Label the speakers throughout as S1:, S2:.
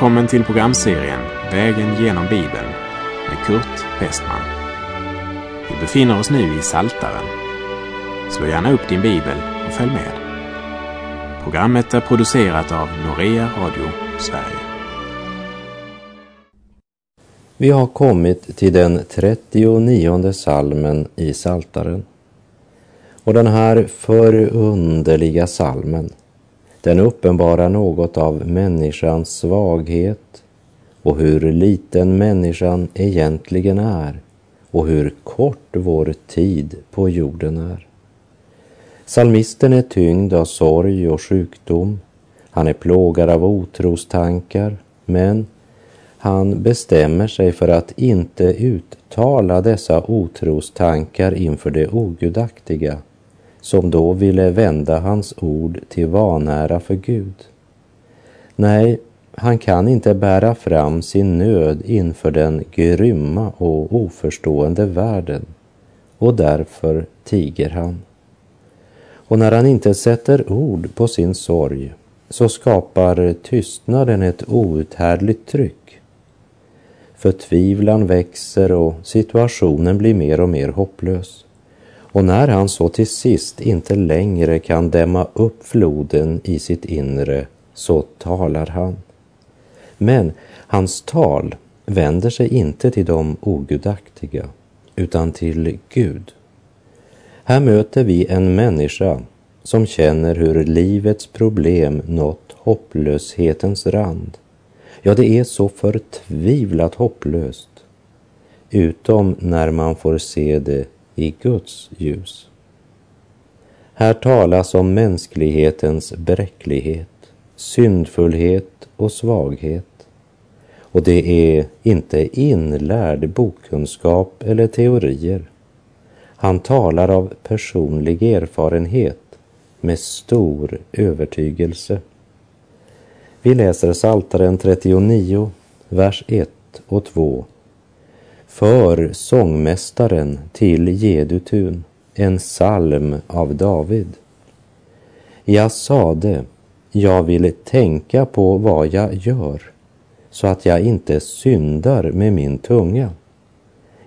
S1: Välkommen till programserien Vägen genom Bibeln med Kurt Westman. Vi befinner oss nu i Saltaren. Slå gärna upp din bibel och följ med. Programmet är producerat av Norea Radio Sverige.
S2: Vi har kommit till den 39 salmen i Saltaren. Och den här förunderliga salmen den uppenbarar något av människans svaghet och hur liten människan egentligen är och hur kort vår tid på jorden är. Salmisten är tyngd av sorg och sjukdom. Han är plågad av otrostankar, men han bestämmer sig för att inte uttala dessa otrostankar inför det ogudaktiga som då ville vända hans ord till vanära för Gud. Nej, han kan inte bära fram sin nöd inför den grymma och oförstående världen och därför tiger han. Och när han inte sätter ord på sin sorg så skapar tystnaden ett outhärdligt tryck. Förtvivlan växer och situationen blir mer och mer hopplös. Och när han så till sist inte längre kan dämma upp floden i sitt inre så talar han. Men hans tal vänder sig inte till de ogudaktiga utan till Gud. Här möter vi en människa som känner hur livets problem nått hopplöshetens rand. Ja, det är så förtvivlat hopplöst. Utom när man får se det i Guds ljus. Här talas om mänsklighetens bräcklighet, syndfullhet och svaghet. Och det är inte inlärd bokkunskap eller teorier. Han talar av personlig erfarenhet med stor övertygelse. Vi läser Psaltaren 39, vers 1 och 2 för sångmästaren till Jedutun, en psalm av David. Jag sade, jag vill tänka på vad jag gör, så att jag inte syndar med min tunga.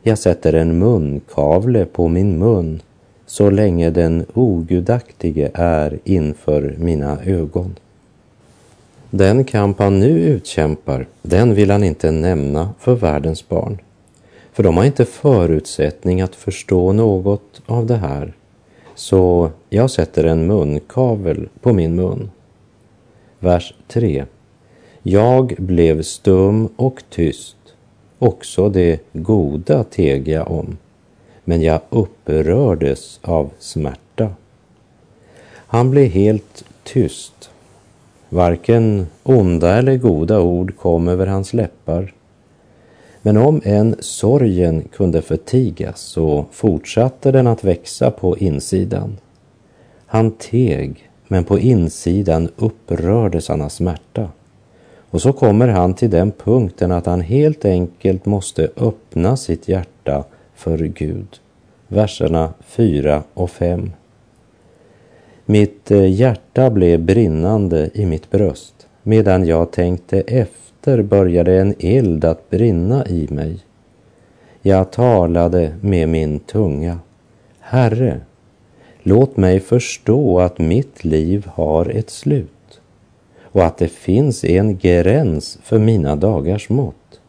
S2: Jag sätter en munkavle på min mun så länge den ogudaktige är inför mina ögon. Den kamp han nu utkämpar, den vill han inte nämna för världens barn. För de har inte förutsättning att förstå något av det här. Så jag sätter en munkavel på min mun. Vers 3. Jag blev stum och tyst. Också det goda teg jag om. Men jag upprördes av smärta. Han blev helt tyst. Varken onda eller goda ord kom över hans läppar. Men om än sorgen kunde förtigas så fortsatte den att växa på insidan. Han teg, men på insidan upprördes han av smärta. Och så kommer han till den punkten att han helt enkelt måste öppna sitt hjärta för Gud. Verserna 4 och 5. Mitt eh, hjärta blev brinnande i mitt bröst medan jag tänkte efter efter började en eld att brinna i mig. Jag talade med min tunga. Herre, låt mig förstå att mitt liv har ett slut och att det finns en gräns för mina dagars mått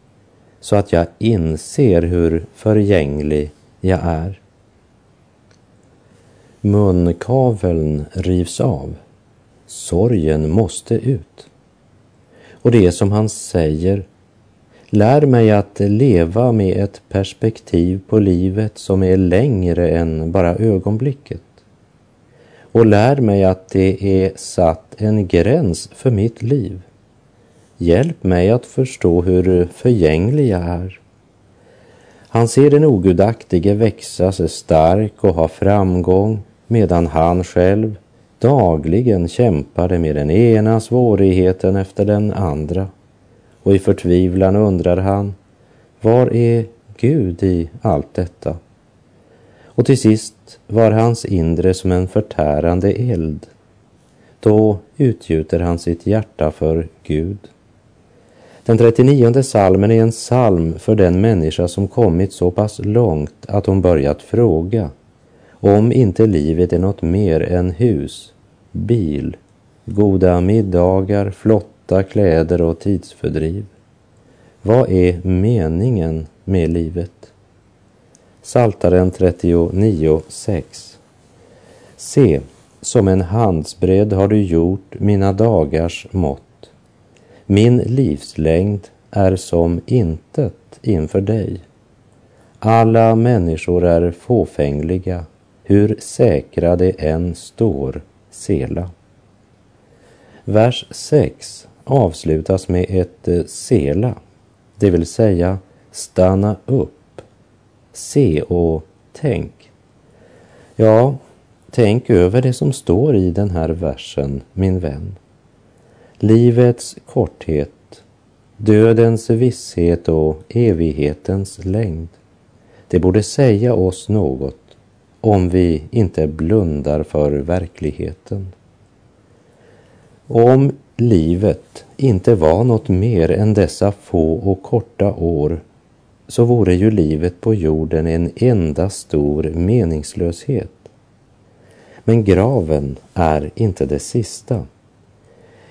S2: så att jag inser hur förgänglig jag är. Munkaveln rivs av. Sorgen måste ut. Och det är som han säger, lär mig att leva med ett perspektiv på livet som är längre än bara ögonblicket. Och lär mig att det är satt en gräns för mitt liv. Hjälp mig att förstå hur förgänglig jag är. Han ser den ogudaktige växa sig stark och ha framgång medan han själv dagligen kämpade med den ena svårigheten efter den andra och i förtvivlan undrar han, var är Gud i allt detta? Och till sist var hans inre som en förtärande eld. Då utgjuter han sitt hjärta för Gud. Den 39 salmen är en psalm för den människa som kommit så pass långt att hon börjat fråga om inte livet är något mer än hus, bil, goda middagar, flotta kläder och tidsfördriv. Vad är meningen med livet? Saltaren 39, 6. Se, som en handsbredd har du gjort mina dagars mått. Min livslängd är som intet inför dig. Alla människor är fåfängliga, hur säkra de än står, Sela. Vers 6 avslutas med ett eh, Sela, det vill säga stanna upp, se och tänk. Ja, tänk över det som står i den här versen, min vän. Livets korthet, dödens visshet och evighetens längd. Det borde säga oss något om vi inte blundar för verkligheten. Om livet inte var något mer än dessa få och korta år så vore ju livet på jorden en enda stor meningslöshet. Men graven är inte det sista.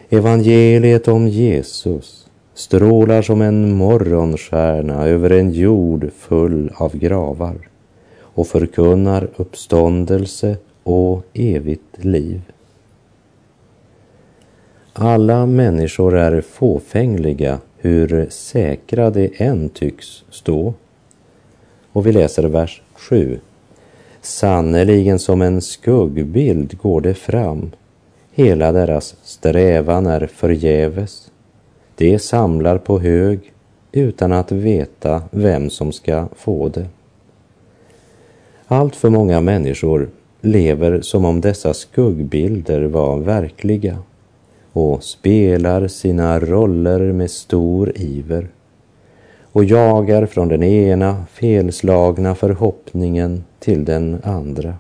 S2: Evangeliet om Jesus strålar som en morgonstjärna över en jord full av gravar och förkunnar uppståndelse och evigt liv. Alla människor är fåfängliga hur säkra de än tycks stå. Och vi läser vers 7. Sannerligen som en skuggbild går det fram. Hela deras strävan är förgäves. De samlar på hög utan att veta vem som ska få det. Allt för många människor lever som om dessa skuggbilder var verkliga och spelar sina roller med stor iver och jagar från den ena felslagna förhoppningen till den andra.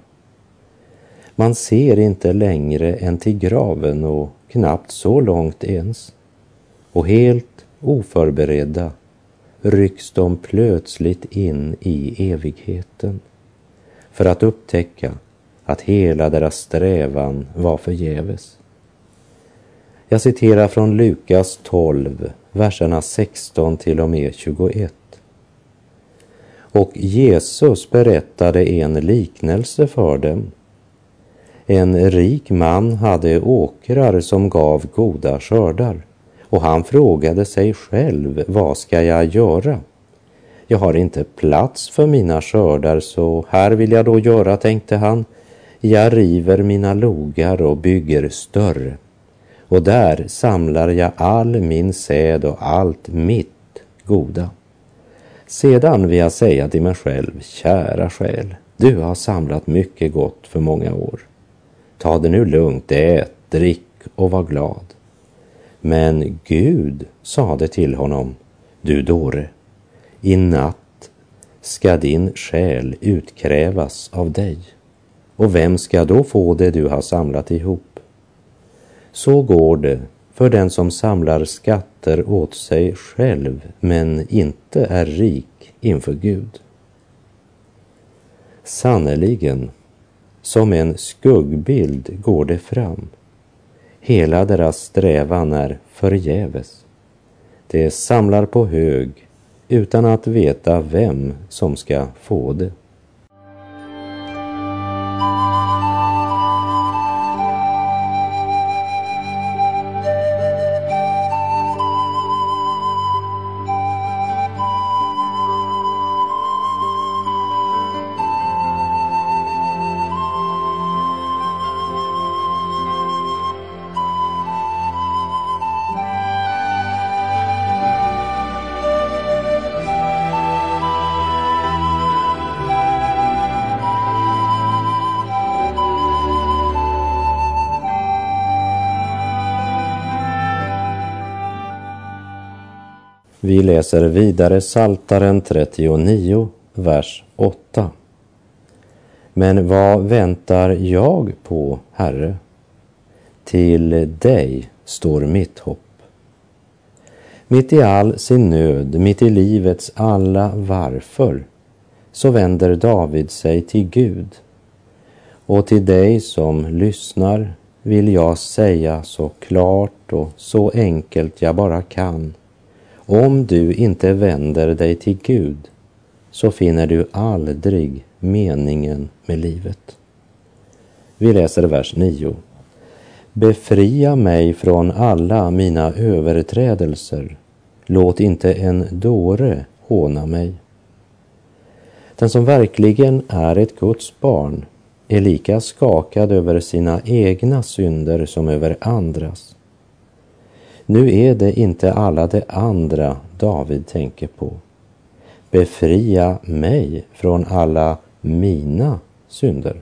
S2: Man ser inte längre än till graven och knappt så långt ens. Och helt oförberedda rycks de plötsligt in i evigheten för att upptäcka att hela deras strävan var förgäves. Jag citerar från Lukas 12, verserna 16 till och med 21. Och Jesus berättade en liknelse för dem. En rik man hade åkrar som gav goda skördar och han frågade sig själv, vad ska jag göra? Jag har inte plats för mina skördar så här vill jag då göra, tänkte han. Jag river mina logar och bygger större och där samlar jag all min säd och allt mitt goda. Sedan vill jag säga till mig själv, kära själ, du har samlat mycket gott för många år. Ta det nu lugnt, ät, drick och var glad. Men Gud sade till honom, du dåre, i natt ska din själ utkrävas av dig. Och vem ska då få det du har samlat ihop? Så går det för den som samlar skatter åt sig själv men inte är rik inför Gud. Sannerligen, som en skuggbild går det fram. Hela deras strävan är förgäves. De samlar på hög utan att veta vem som ska få det. Läser vidare Saltaren 39, vers 8. Men vad väntar jag på, Herre? Till dig står mitt hopp. Mitt i all sin nöd, mitt i livets alla varför, så vänder David sig till Gud. Och till dig som lyssnar vill jag säga så klart och så enkelt jag bara kan. Om du inte vänder dig till Gud så finner du aldrig meningen med livet. Vi läser vers 9. Befria mig från alla mina överträdelser. Låt inte en dåre håna mig. Den som verkligen är ett Guds barn är lika skakad över sina egna synder som över andras. Nu är det inte alla de andra David tänker på. Befria mig från alla mina synder.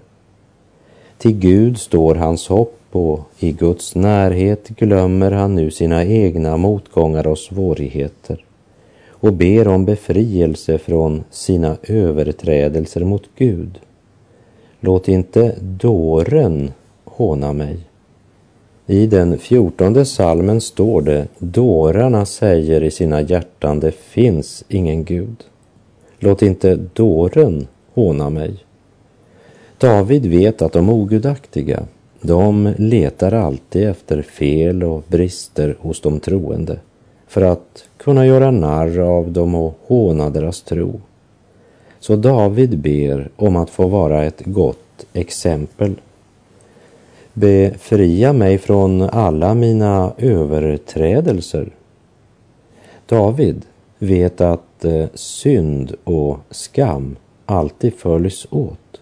S2: Till Gud står hans hopp och i Guds närhet glömmer han nu sina egna motgångar och svårigheter och ber om befrielse från sina överträdelser mot Gud. Låt inte dåren håna mig. I den fjortonde salmen står det, dårarna säger i sina hjärtan, det finns ingen Gud. Låt inte dåren håna mig. David vet att de ogudaktiga, de letar alltid efter fel och brister hos de troende för att kunna göra narr av dem och håna deras tro. Så David ber om att få vara ett gott exempel. Befria mig från alla mina överträdelser. David vet att eh, synd och skam alltid följs åt.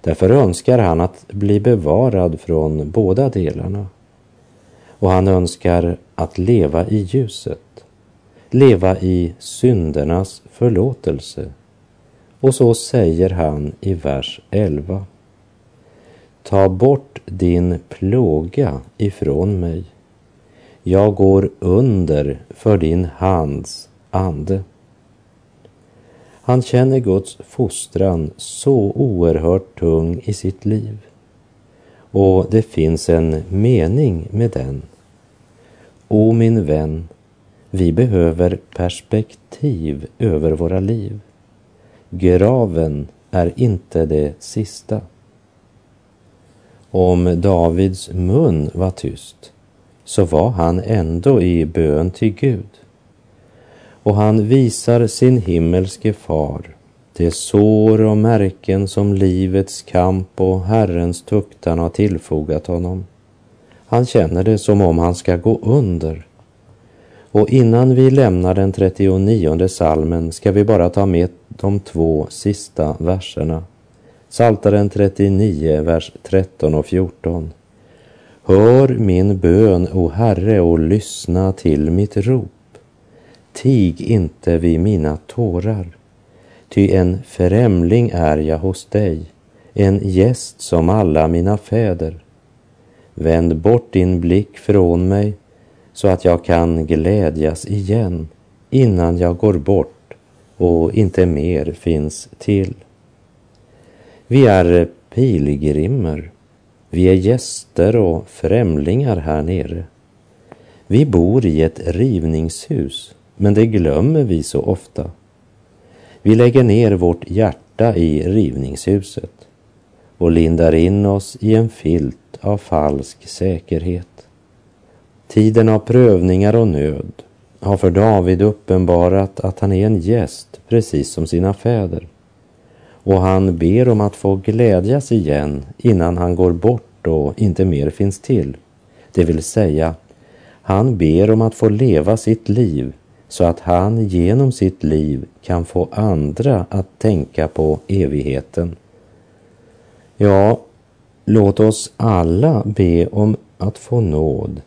S2: Därför önskar han att bli bevarad från båda delarna. Och han önskar att leva i ljuset, leva i syndernas förlåtelse. Och så säger han i vers 11. Ta bort din plåga ifrån mig. Jag går under för din hands ande. Han känner Guds fostran så oerhört tung i sitt liv. Och det finns en mening med den. O min vän, vi behöver perspektiv över våra liv. Graven är inte det sista. Om Davids mun var tyst så var han ändå i bön till Gud och han visar sin himmelske far de sår och märken som livets kamp och Herrens tuktan har tillfogat honom. Han känner det som om han ska gå under. Och innan vi lämnar den 39 salmen ska vi bara ta med de två sista verserna. Saltaren 39, vers 13 och 14. Hör min bön, o Herre, och lyssna till mitt rop. Tig inte vid mina tårar, ty en främling är jag hos dig, en gäst som alla mina fäder. Vänd bort din blick från mig så att jag kan glädjas igen innan jag går bort och inte mer finns till. Vi är pilgrimer, vi är gäster och främlingar här nere. Vi bor i ett rivningshus men det glömmer vi så ofta. Vi lägger ner vårt hjärta i rivningshuset och lindar in oss i en filt av falsk säkerhet. Tiden av prövningar och nöd har för David uppenbarat att han är en gäst precis som sina fäder och han ber om att få glädjas igen innan han går bort och inte mer finns till. Det vill säga, han ber om att få leva sitt liv så att han genom sitt liv kan få andra att tänka på evigheten. Ja, låt oss alla be om att få nåd,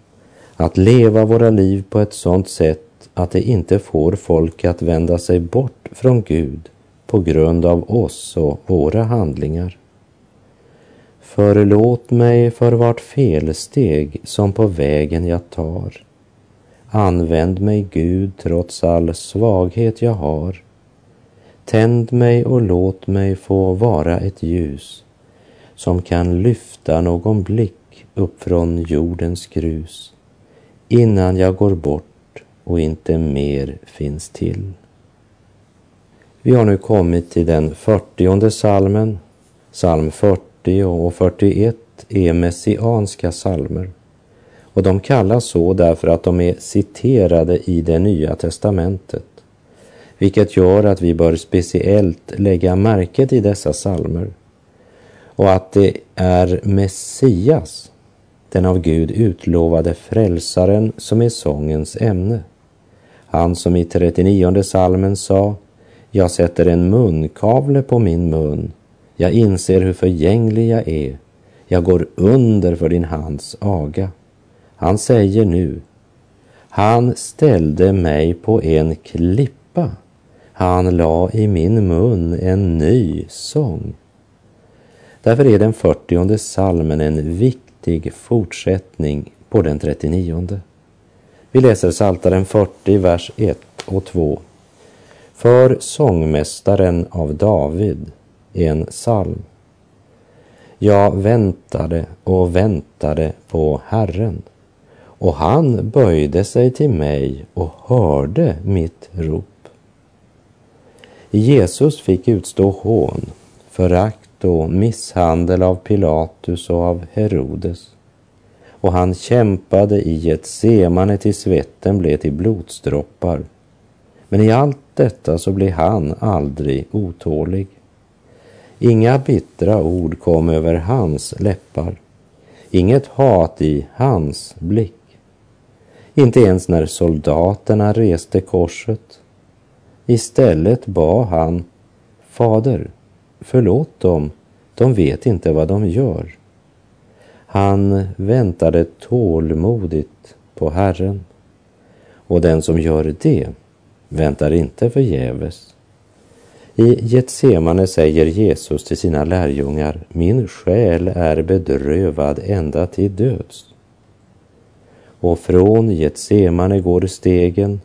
S2: att leva våra liv på ett sådant sätt att det inte får folk att vända sig bort från Gud på grund av oss och våra handlingar. Förlåt mig för vart felsteg som på vägen jag tar Använd mig, Gud, trots all svaghet jag har. Tänd mig och låt mig få vara ett ljus som kan lyfta någon blick upp från jordens grus innan jag går bort och inte mer finns till. Vi har nu kommit till den fyrtionde salmen. Psalm 40 och 41 är messianska salmer. Och de kallas så därför att de är citerade i det nya testamentet. Vilket gör att vi bör speciellt lägga märke till dessa salmer. Och att det är Messias, den av Gud utlovade frälsaren, som är sångens ämne. Han som i 39 salmen sa jag sätter en munkavle på min mun. Jag inser hur förgänglig jag är. Jag går under för din hands aga. Han säger nu, han ställde mig på en klippa. Han la i min mun en ny sång. Därför är den fyrtionde salmen en viktig fortsättning på den 39. Vi läser Saltaren 40, vers 1 och 2 för sångmästaren av David, en psalm. Jag väntade och väntade på Herren och han böjde sig till mig och hörde mitt rop. Jesus fick utstå hån, förakt och misshandel av Pilatus och av Herodes. Och han kämpade i ett semane till svetten blev till blodsdroppar. Men i allt detta så blev han aldrig otålig. Inga bittra ord kom över hans läppar. Inget hat i hans blick. Inte ens när soldaterna reste korset. Istället bad han Fader, förlåt dem, de vet inte vad de gör. Han väntade tålmodigt på Herren. Och den som gör det väntar inte förgäves. I Getsemane säger Jesus till sina lärjungar, min själ är bedrövad ända till döds. Och från Getsemane går stegen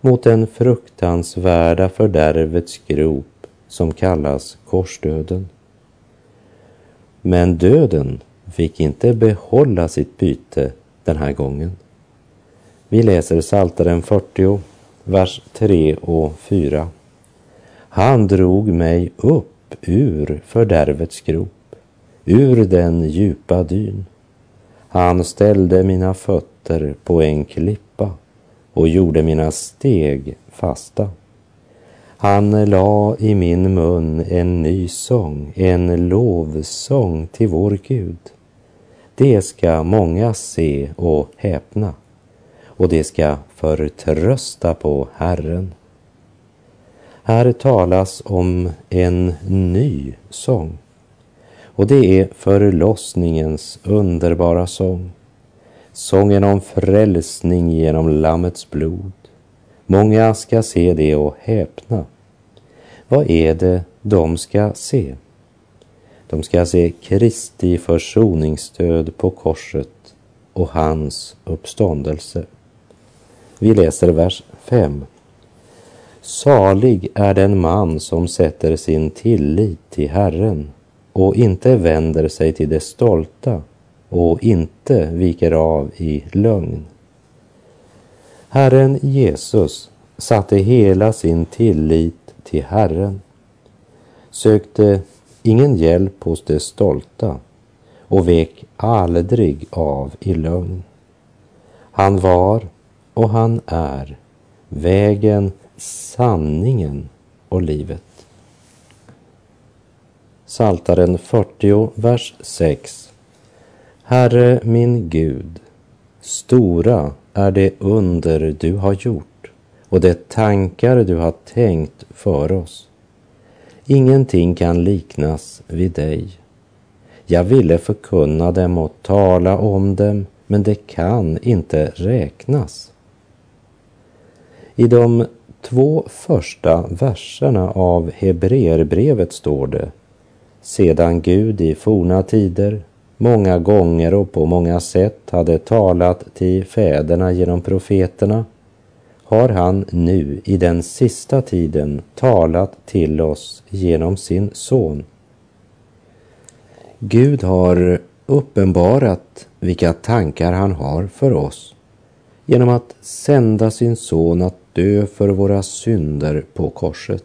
S2: mot den fruktansvärda fördärvets grop som kallas korsdöden. Men döden fick inte behålla sitt byte den här gången. Vi läser Psaltaren 40, vers 3 och 4. Han drog mig upp ur fördärvets grop, ur den djupa dyn. Han ställde mina fötter på en klippa och gjorde mina steg fasta. Han la i min mun en ny sång, en lovsång till vår Gud. Det ska många se och häpna och det ska förtrösta på Herren. Här talas om en ny sång och det är förlossningens underbara sång. Sången om frälsning genom Lammets blod. Många ska se det och häpna. Vad är det de ska se? De ska se Kristi försoningsstöd på korset och hans uppståndelse. Vi läser vers 5. Salig är den man som sätter sin tillit till Herren och inte vänder sig till det stolta och inte viker av i lögn. Herren Jesus satte hela sin tillit till Herren, sökte ingen hjälp hos det stolta och vek aldrig av i lögn. Han var och han är vägen, sanningen och livet. Saltaren 40, vers 6. Herre min Gud, stora är det under du har gjort och det tankar du har tänkt för oss. Ingenting kan liknas vid dig. Jag ville förkunna dem och tala om dem, men det kan inte räknas. I de två första verserna av Hebreerbrevet står det sedan Gud i forna tider många gånger och på många sätt hade talat till fäderna genom profeterna har han nu i den sista tiden talat till oss genom sin son. Gud har uppenbarat vilka tankar han har för oss genom att sända sin son att dö för våra synder på korset.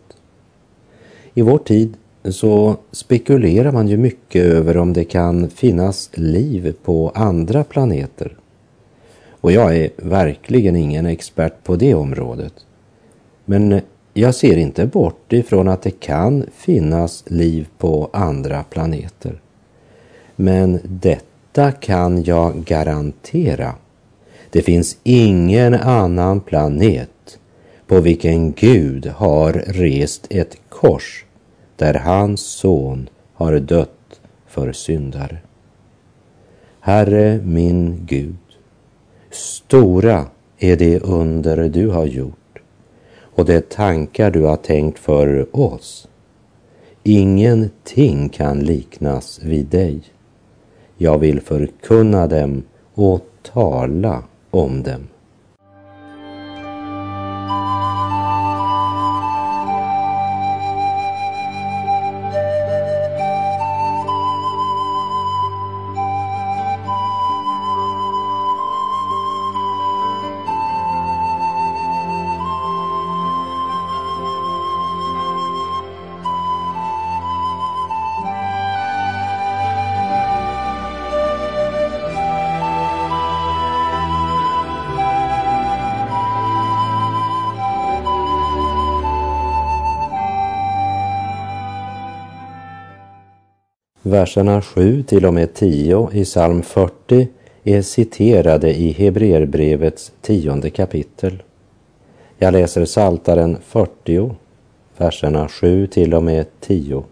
S2: I vår tid så spekulerar man ju mycket över om det kan finnas liv på andra planeter. Och jag är verkligen ingen expert på det området. Men jag ser inte bort ifrån att det kan finnas liv på andra planeter. Men detta kan jag garantera. Det finns ingen annan planet på vilken Gud har rest ett kors där hans son har dött för syndare. Herre min Gud, stora är det under du har gjort och de tankar du har tänkt för oss. Ingenting kan liknas vid dig. Jag vill förkunna dem och tala om dem. Verserna 7 till och med 10 i psalm 40 är citerade i Hebreerbrevets tionde kapitel. Jag läser Saltaren 40, verserna 7 till och med 10.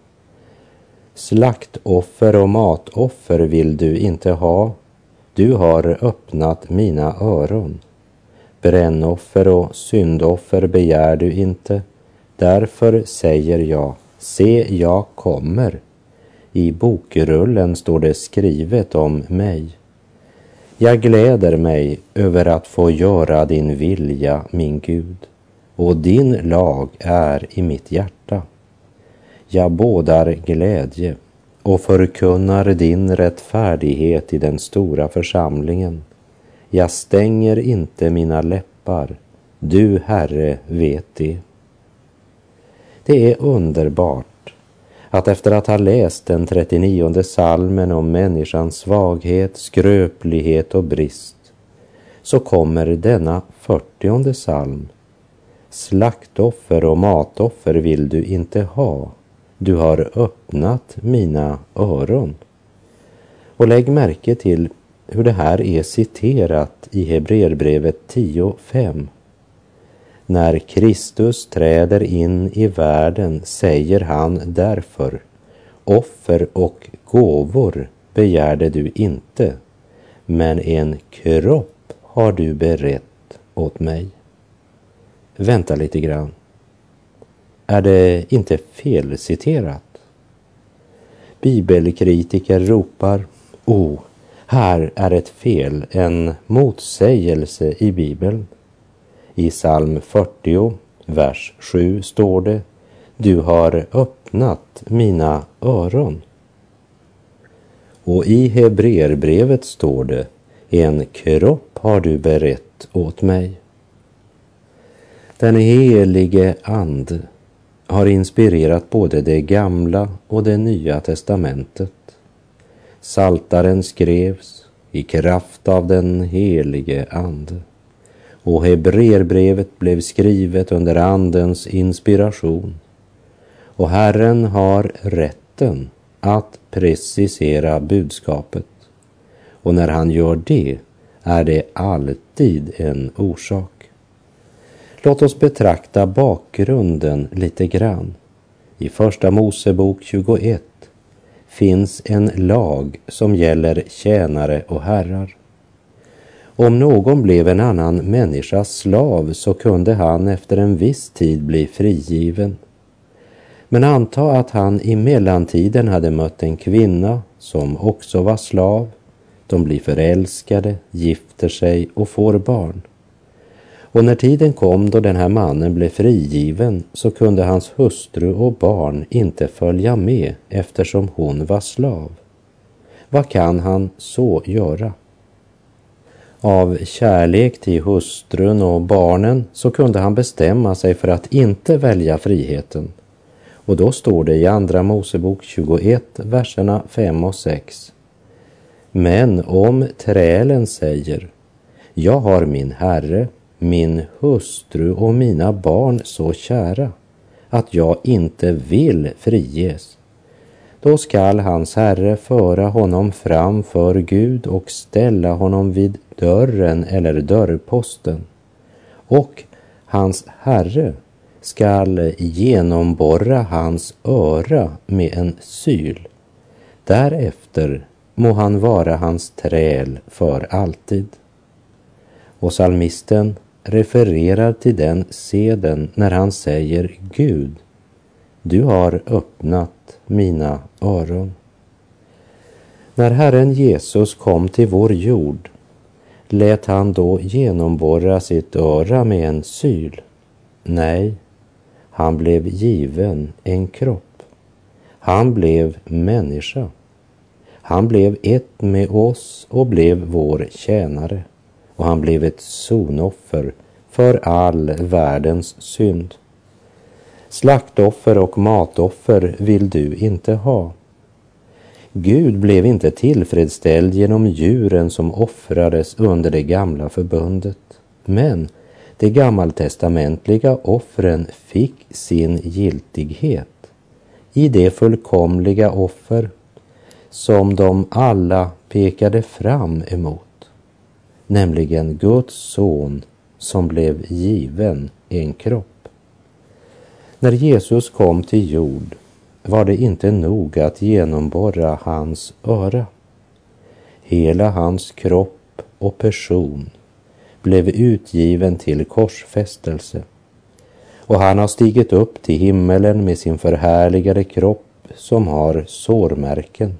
S2: Slaktoffer och matoffer vill du inte ha. Du har öppnat mina öron. Brännoffer och syndoffer begär du inte. Därför säger jag, se, jag kommer i bokrullen står det skrivet om mig. Jag gläder mig över att få göra din vilja, min Gud, och din lag är i mitt hjärta. Jag bådar glädje och förkunnar din rättfärdighet i den stora församlingen. Jag stänger inte mina läppar, du Herre vet det. Det är underbart att efter att ha läst den 39 salmen om människans svaghet, skröplighet och brist, så kommer denna 40 salm. Slaktoffer och matoffer vill du inte ha. Du har öppnat mina öron. Och lägg märke till hur det här är citerat i Hebreerbrevet 10.5. När Kristus träder in i världen säger han därför Offer och gåvor begärde du inte, men en kropp har du berett åt mig. Vänta lite grann. Är det inte felciterat? Bibelkritiker ropar Oh, här är ett fel, en motsägelse i Bibeln. I psalm 40, vers 7 står det Du har öppnat mina öron. Och i Hebreerbrevet står det En kropp har du berett åt mig. Den helige Ande har inspirerat både det gamla och det nya testamentet. Saltaren skrevs i kraft av den helige Ande och Hebreerbrevet blev skrivet under Andens inspiration. Och Herren har rätten att precisera budskapet. Och när han gör det är det alltid en orsak. Låt oss betrakta bakgrunden lite grann. I Första Mosebok 21 finns en lag som gäller tjänare och herrar. Om någon blev en annan människas slav så kunde han efter en viss tid bli frigiven. Men anta att han i mellantiden hade mött en kvinna som också var slav. De blir förälskade, gifter sig och får barn. Och när tiden kom då den här mannen blev frigiven så kunde hans hustru och barn inte följa med eftersom hon var slav. Vad kan han så göra? Av kärlek till hustrun och barnen så kunde han bestämma sig för att inte välja friheten. Och då står det i Andra Mosebok 21, verserna 5 och 6. Men om trälen säger, jag har min herre, min hustru och mina barn så kära att jag inte vill friges, då skall hans herre föra honom fram för Gud och ställa honom vid dörren eller dörrposten. Och hans herre skall genomborra hans öra med en syl. Därefter må han vara hans träl för alltid. Och salmisten refererar till den seden när han säger Gud, du har öppnat mina öron. När Herren Jesus kom till vår jord lät han då genomborra sitt öra med en syl? Nej, han blev given en kropp. Han blev människa. Han blev ett med oss och blev vår tjänare och han blev ett sonoffer för all världens synd. Slaktoffer och matoffer vill du inte ha. Gud blev inte tillfredsställd genom djuren som offrades under det gamla förbundet. Men de gammaltestamentliga offren fick sin giltighet i det fullkomliga offer som de alla pekade fram emot, nämligen Guds son som blev given en kropp. När Jesus kom till jord var det inte nog att genomborra hans öra. Hela hans kropp och person blev utgiven till korsfästelse och han har stigit upp till himmelen med sin förhärligade kropp som har sårmärken.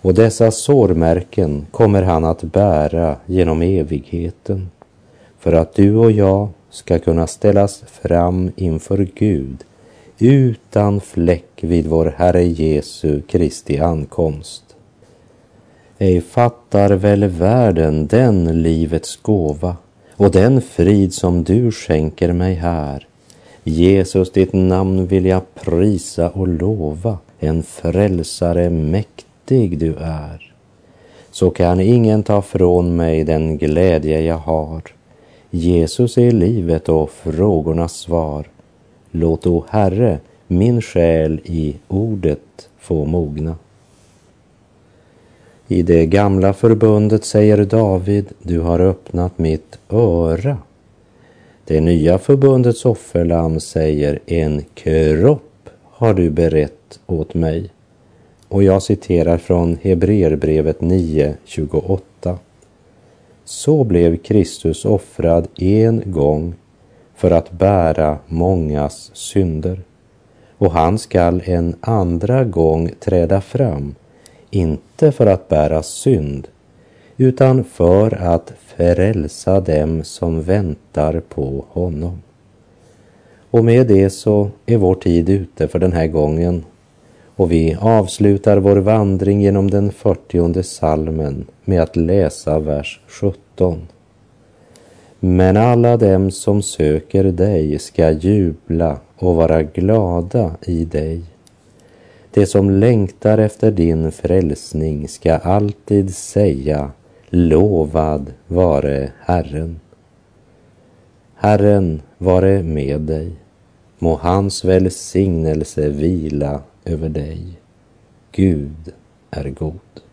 S2: Och dessa sårmärken kommer han att bära genom evigheten för att du och jag ska kunna ställas fram inför Gud utan fläck vid vår Herre Jesu Kristi ankomst. Ej fattar väl världen den livets gåva och den frid som du skänker mig här. Jesus, ditt namn vill jag prisa och lova, en frälsare mäktig du är. Så kan ingen ta från mig den glädje jag har. Jesus är livet och frågornas svar. Låt, o Herre, min själ i ordet få mogna. I det gamla förbundet säger David, du har öppnat mitt öra. Det nya förbundets offerlamm säger, en kropp har du berett åt mig. Och jag citerar från Hebreerbrevet 9, 28. Så blev Kristus offrad en gång för att bära mångas synder. Och han skall en andra gång träda fram, inte för att bära synd, utan för att frälsa dem som väntar på honom. Och med det så är vår tid ute för den här gången och vi avslutar vår vandring genom den fyrtionde salmen med att läsa vers 17. Men alla dem som söker dig ska jubla och vara glada i dig. De som längtar efter din frälsning ska alltid säga lovad vare Herren. Herren vare med dig. Må hans välsignelse vila över dig. Gud är god.